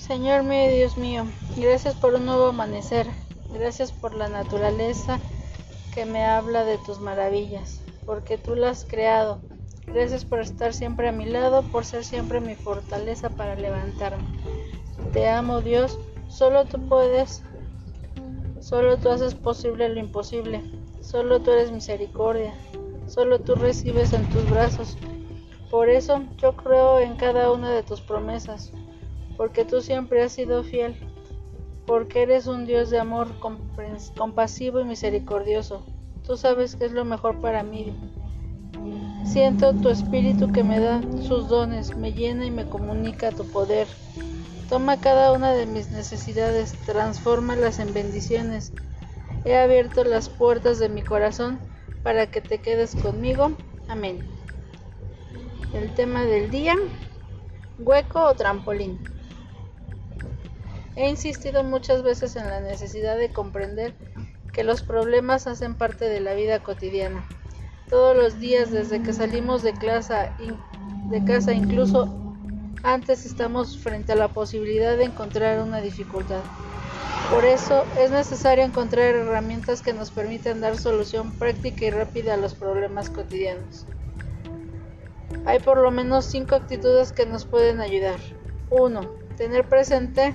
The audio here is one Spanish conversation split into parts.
Señor mío y Dios mío, gracias por un nuevo amanecer, gracias por la naturaleza que me habla de tus maravillas, porque tú la has creado. Gracias por estar siempre a mi lado, por ser siempre mi fortaleza para levantarme. Te amo Dios, solo tú puedes, solo tú haces posible lo imposible, solo tú eres misericordia, solo tú recibes en tus brazos. Por eso yo creo en cada una de tus promesas, porque tú siempre has sido fiel, porque eres un Dios de amor compasivo y misericordioso. Tú sabes que es lo mejor para mí. Siento tu espíritu que me da sus dones, me llena y me comunica tu poder. Toma cada una de mis necesidades, transfórmalas en bendiciones. He abierto las puertas de mi corazón para que te quedes conmigo. Amén. El tema del día, hueco o trampolín. He insistido muchas veces en la necesidad de comprender que los problemas hacen parte de la vida cotidiana. Todos los días desde que salimos de, casa, incluso antes estamos frente a la posibilidad de encontrar una dificultad. Por eso es necesario encontrar herramientas que nos permitan dar solución práctica y rápida a los problemas cotidianos. Hay por lo menos cinco actitudes que nos pueden ayudar. 1. Tener presente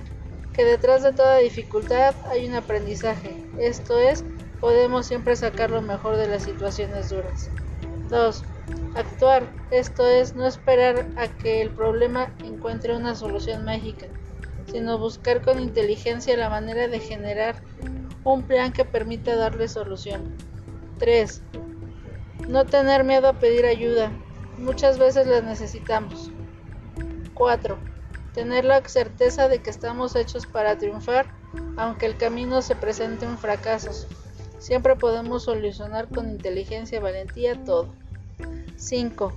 que detrás de toda dificultad hay un aprendizaje. Esto es, podemos siempre sacar lo mejor de las situaciones duras. 2. Actuar. Esto es, no esperar a que el problema encuentre una solución mágica sino buscar con inteligencia la manera de generar un plan que permita darle solución. 3. No tener miedo a pedir ayuda. Muchas veces la necesitamos. 4. Tener la certeza de que estamos hechos para triunfar, aunque el camino se presente en fracasos. Siempre podemos solucionar con inteligencia y valentía todo. 5.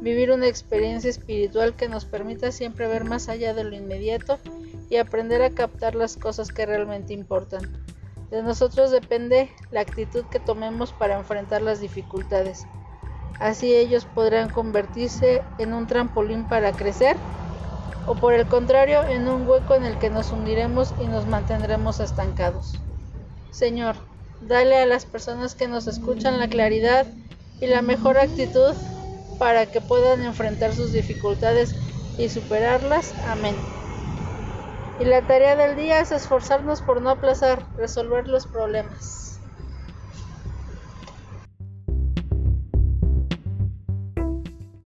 Vivir una experiencia espiritual que nos permita siempre ver más allá de lo inmediato y aprender a captar las cosas que realmente importan. De nosotros depende la actitud que tomemos para enfrentar las dificultades. Así ellos podrán convertirse en un trampolín para crecer o por el contrario en un hueco en el que nos hundiremos y nos mantendremos estancados. Señor, dale a las personas que nos escuchan la claridad y la mejor actitud para que puedan enfrentar sus dificultades y superarlas. Amén. Y la tarea del día es esforzarnos por no aplazar, resolver los problemas.